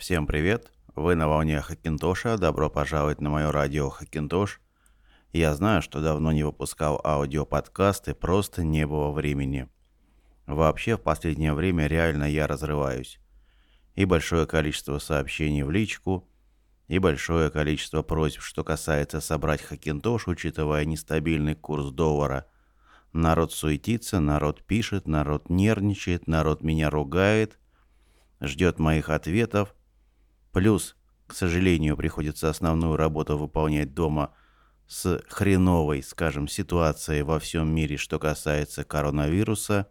Всем привет! Вы на волне Хакинтоша. Добро пожаловать на мое радио Хакинтош. Я знаю, что давно не выпускал аудиоподкасты, просто не было времени. Вообще, в последнее время реально я разрываюсь. И большое количество сообщений в личку, и большое количество просьб, что касается собрать Хакинтош, учитывая нестабильный курс доллара. Народ суетится, народ пишет, народ нервничает, народ меня ругает, ждет моих ответов – Плюс, к сожалению, приходится основную работу выполнять дома с хреновой, скажем, ситуацией во всем мире, что касается коронавируса.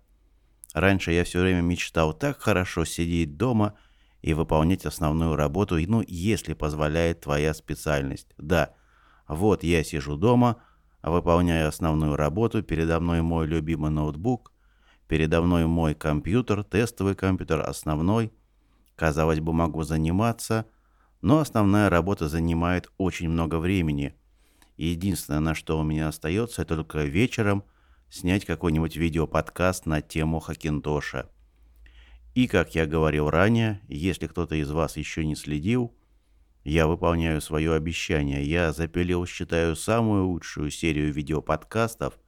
Раньше я все время мечтал так хорошо сидеть дома и выполнять основную работу, ну, если позволяет твоя специальность. Да, вот я сижу дома, выполняю основную работу, передо мной мой любимый ноутбук, передо мной мой компьютер, тестовый компьютер, основной – Казалось бы, могу заниматься, но основная работа занимает очень много времени. Единственное, на что у меня остается, это только вечером снять какой-нибудь видеоподкаст на тему Хакинтоша. И, как я говорил ранее, если кто-то из вас еще не следил, я выполняю свое обещание. Я запилил, считаю, самую лучшую серию видеоподкастов,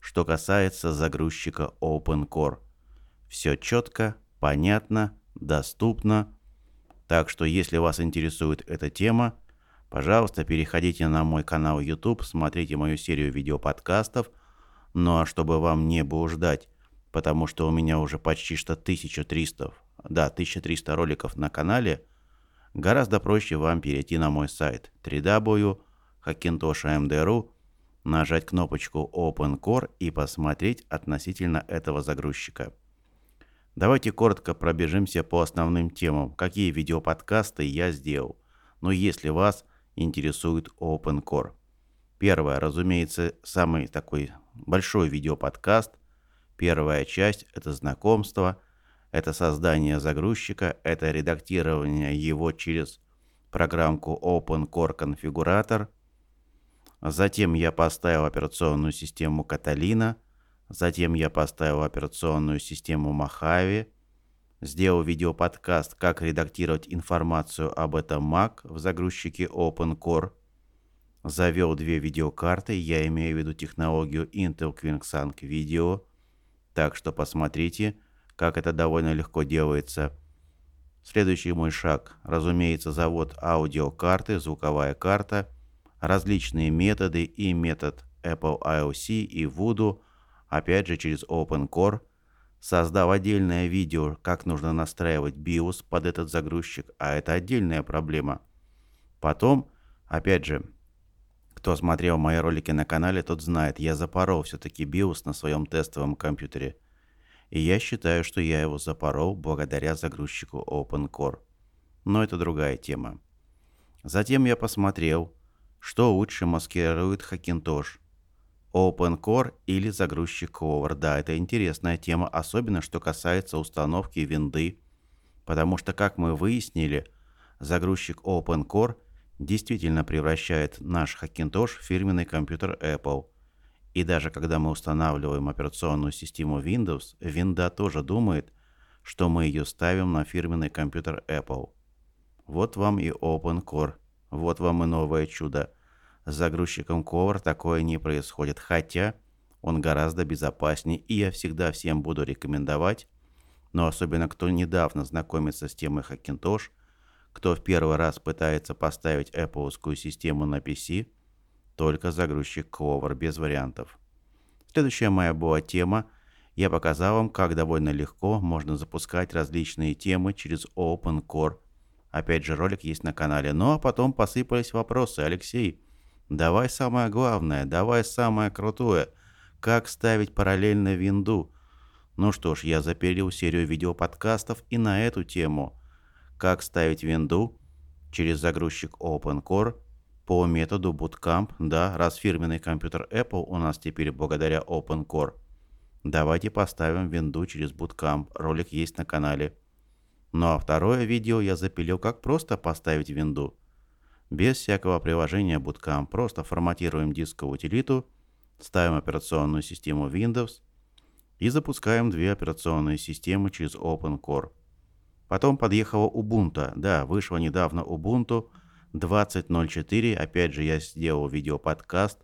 что касается загрузчика OpenCore. Все четко, понятно, доступно. Так что, если вас интересует эта тема, пожалуйста, переходите на мой канал YouTube, смотрите мою серию видеоподкастов. Ну а чтобы вам не блуждать, потому что у меня уже почти что 1300, да, 1300 роликов на канале, гораздо проще вам перейти на мой сайт www.hakintosha.md.ru, нажать кнопочку Open Core и посмотреть относительно этого загрузчика. Давайте коротко пробежимся по основным темам, какие видеоподкасты я сделал. Но если вас интересует OpenCore. Первое, разумеется, самый такой большой видеоподкаст. Первая часть – это знакомство, это создание загрузчика, это редактирование его через программку OpenCore конфигуратор. Затем я поставил операционную систему Catalina – Затем я поставил операционную систему Mojave, сделал видеоподкаст «Как редактировать информацию об этом Mac» в загрузчике OpenCore, завел две видеокарты, я имею в виду технологию Intel QuickSync Video, так что посмотрите, как это довольно легко делается. Следующий мой шаг, разумеется, завод аудиокарты, звуковая карта, различные методы и метод Apple IOC и Voodoo – опять же через OpenCore, создав отдельное видео, как нужно настраивать BIOS под этот загрузчик, а это отдельная проблема. Потом, опять же, кто смотрел мои ролики на канале, тот знает, я запорол все-таки BIOS на своем тестовом компьютере. И я считаю, что я его запорол благодаря загрузчику OpenCore. Но это другая тема. Затем я посмотрел, что лучше маскирует Hackintosh – OpenCore или загрузчик Cover. Да, это интересная тема, особенно что касается установки винды, потому что, как мы выяснили, загрузчик OpenCore действительно превращает наш Hackintosh в фирменный компьютер Apple. И даже когда мы устанавливаем операционную систему Windows, винда тоже думает, что мы ее ставим на фирменный компьютер Apple. Вот вам и OpenCore, вот вам и новое чудо – с загрузчиком Cover такое не происходит, хотя он гораздо безопаснее, и я всегда всем буду рекомендовать, но особенно кто недавно знакомится с темой Hackintosh, кто в первый раз пытается поставить Apple систему на PC, только загрузчик Clover без вариантов. Следующая моя была тема. Я показал вам, как довольно легко можно запускать различные темы через OpenCore. Опять же, ролик есть на канале. Ну а потом посыпались вопросы. Алексей, Давай самое главное, давай самое крутое. Как ставить параллельно винду? Ну что ж, я запилил серию видеоподкастов и на эту тему. Как ставить винду через загрузчик OpenCore по методу Bootcamp, да, раз фирменный компьютер Apple у нас теперь благодаря OpenCore. Давайте поставим винду через Bootcamp, ролик есть на канале. Ну а второе видео я запилил, как просто поставить винду без всякого приложения Bootcamp. Просто форматируем дисковую утилиту, ставим операционную систему Windows и запускаем две операционные системы через OpenCore. Потом подъехала Ubuntu. Да, вышла недавно Ubuntu 20.04. Опять же, я сделал видеоподкаст.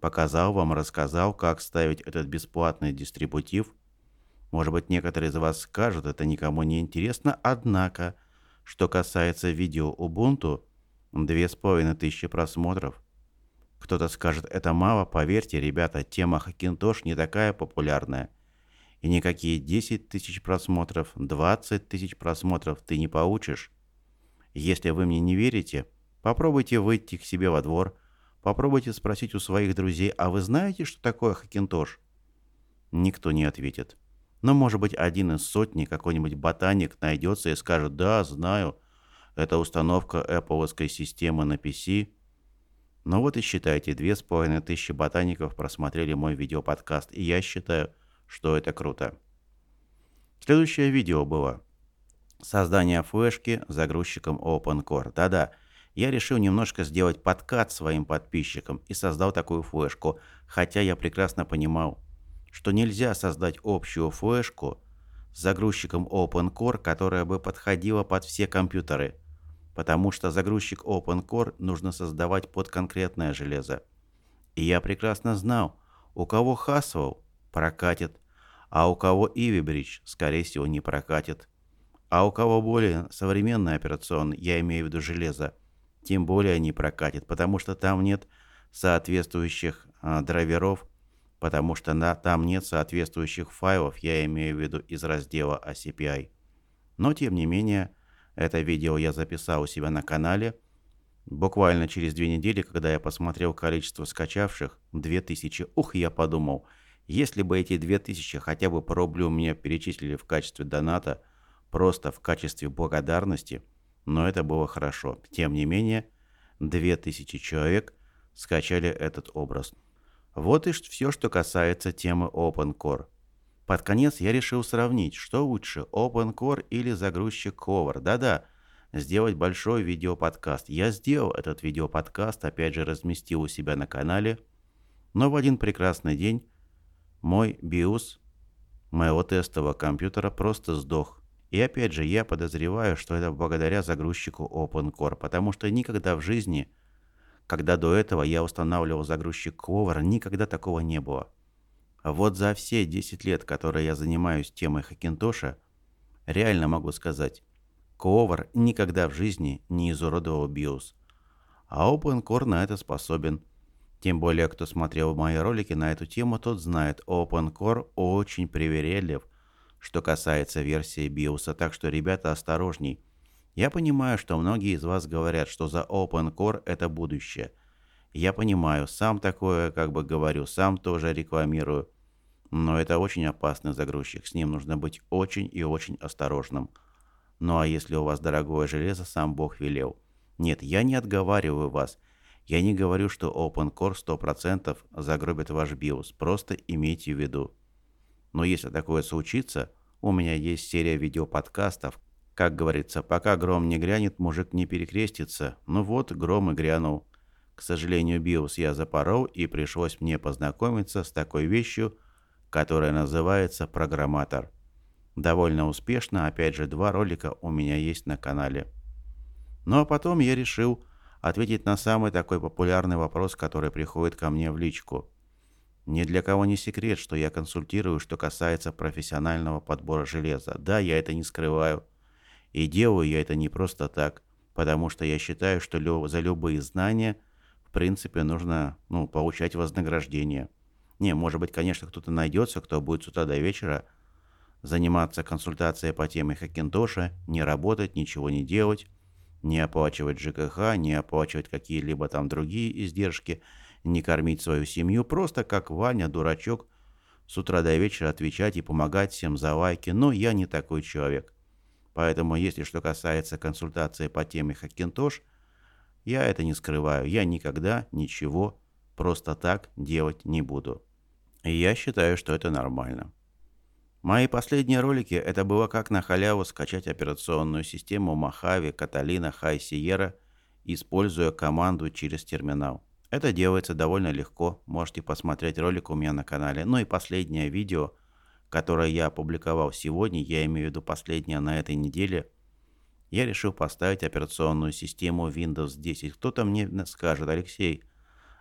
Показал вам, рассказал, как ставить этот бесплатный дистрибутив. Может быть, некоторые из вас скажут, это никому не интересно. Однако, что касается видео Ubuntu, 2500 просмотров. Кто-то скажет, это мало, поверьте, ребята, тема Хакинтош не такая популярная – и никакие 10 тысяч просмотров, 20 тысяч просмотров ты не получишь. Если вы мне не верите, попробуйте выйти к себе во двор, попробуйте спросить у своих друзей, а вы знаете, что такое Хакинтош? Никто не ответит. Но, может быть, один из сотни, какой-нибудь ботаник найдется и скажет, да, знаю, это установка Apple системы на PC. Ну вот и считайте, две с половиной тысячи ботаников просмотрели мой видеоподкаст, и я считаю, что это круто. Следующее видео было. Создание флешки загрузчиком OpenCore. Да-да, я решил немножко сделать подкат своим подписчикам и создал такую флешку, хотя я прекрасно понимал, что нельзя создать общую флешку с загрузчиком OpenCore, которая бы подходила под все компьютеры, потому что загрузчик OpenCore нужно создавать под конкретное железо. И я прекрасно знал, у кого Haswell прокатит, а у кого Ивибридж, скорее всего, не прокатит. А у кого более современный операционный, я имею в виду железо, тем более не прокатит, потому что там нет соответствующих а, драйверов, потому что на, там нет соответствующих файлов, я имею в виду из раздела ACPI. Но тем не менее, это видео я записал у себя на канале. Буквально через две недели, когда я посмотрел количество скачавших, 2000, ух, я подумал – если бы эти 2000 хотя бы по рублю мне перечислили в качестве доната, просто в качестве благодарности, но это было хорошо. Тем не менее, 2000 человек скачали этот образ. Вот и все, что касается темы OpenCore. Под конец я решил сравнить, что лучше, OpenCore или загрузчик Cover. Да-да, сделать большой видеоподкаст. Я сделал этот видеоподкаст, опять же разместил у себя на канале. Но в один прекрасный день мой BIOS моего тестового компьютера просто сдох. И опять же, я подозреваю, что это благодаря загрузчику OpenCore, потому что никогда в жизни, когда до этого я устанавливал загрузчик Clover, никогда такого не было. Вот за все 10 лет, которые я занимаюсь темой Хакинтоша, реально могу сказать, Clover никогда в жизни не изуродовал BIOS. А OpenCore на это способен – тем более, кто смотрел мои ролики на эту тему, тот знает, OpenCore очень привередлив, что касается версии BIOS, так что, ребята, осторожней. Я понимаю, что многие из вас говорят, что за OpenCore это будущее. Я понимаю, сам такое, как бы говорю, сам тоже рекламирую. Но это очень опасный загрузчик, с ним нужно быть очень и очень осторожным. Ну а если у вас дорогое железо, сам Бог велел. Нет, я не отговариваю вас – я не говорю, что OpenCore 100% загробит ваш BIOS, просто имейте в виду. Но если такое случится, у меня есть серия видеоподкастов. Как говорится, пока гром не грянет, мужик не перекрестится. Ну вот, гром и грянул. К сожалению, BIOS я запорол, и пришлось мне познакомиться с такой вещью, которая называется программатор. Довольно успешно, опять же, два ролика у меня есть на канале. Ну а потом я решил ответить на самый такой популярный вопрос, который приходит ко мне в личку. Ни для кого не секрет, что я консультирую, что касается профессионального подбора железа. Да, я это не скрываю. И делаю я это не просто так, потому что я считаю, что за любые знания, в принципе, нужно ну, получать вознаграждение. Не, может быть, конечно, кто-то найдется, кто будет с утра до вечера заниматься консультацией по теме Хакинтоша, не работать, ничего не делать, не оплачивать ЖКХ, не оплачивать какие-либо там другие издержки, не кормить свою семью, просто как Ваня, дурачок, с утра до вечера отвечать и помогать всем за лайки, но я не такой человек. Поэтому, если что касается консультации по теме Хакинтош, я это не скрываю, я никогда ничего просто так делать не буду. И я считаю, что это нормально. Мои последние ролики это было как на халяву скачать операционную систему Mojave Catalina High Sierra, используя команду через терминал. Это делается довольно легко, можете посмотреть ролик у меня на канале. Ну и последнее видео, которое я опубликовал сегодня, я имею в виду последнее на этой неделе, я решил поставить операционную систему Windows 10. Кто-то мне скажет, Алексей,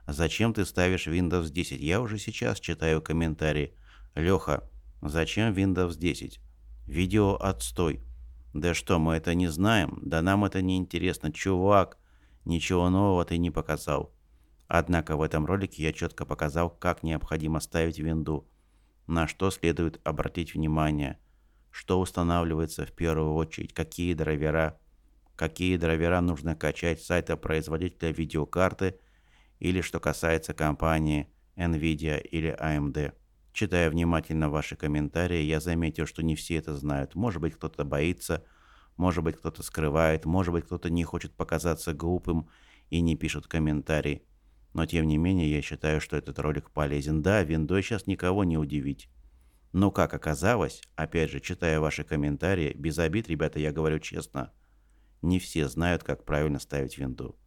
зачем ты ставишь Windows 10? Я уже сейчас читаю комментарии. Леха, зачем Windows 10? Видео отстой. Да что, мы это не знаем? Да нам это не интересно. Чувак, ничего нового ты не показал. Однако в этом ролике я четко показал, как необходимо ставить винду, на что следует обратить внимание, что устанавливается в первую очередь, какие драйвера, какие драйвера нужно качать с сайта производителя видеокарты или что касается компании NVIDIA или AMD. Читая внимательно ваши комментарии, я заметил, что не все это знают. Может быть, кто-то боится, может быть, кто-то скрывает, может быть, кто-то не хочет показаться глупым и не пишет комментарий. Но тем не менее, я считаю, что этот ролик полезен. Да, виндой сейчас никого не удивить. Но как оказалось, опять же, читая ваши комментарии, без обид, ребята, я говорю честно, не все знают, как правильно ставить винду.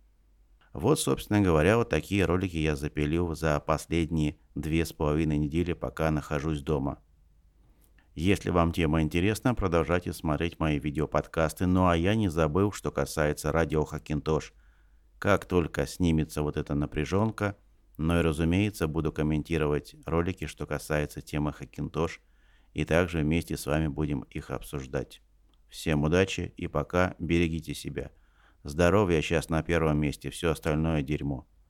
Вот, собственно говоря, вот такие ролики я запилил за последние две с половиной недели, пока нахожусь дома. Если вам тема интересна, продолжайте смотреть мои видеоподкасты. Ну а я не забыл, что касается радио Хакинтош. Как только снимется вот эта напряженка, но и, разумеется, буду комментировать ролики, что касается темы Хакинтош, и также вместе с вами будем их обсуждать. Всем удачи и пока берегите себя. Здоровье сейчас на первом месте, все остальное дерьмо.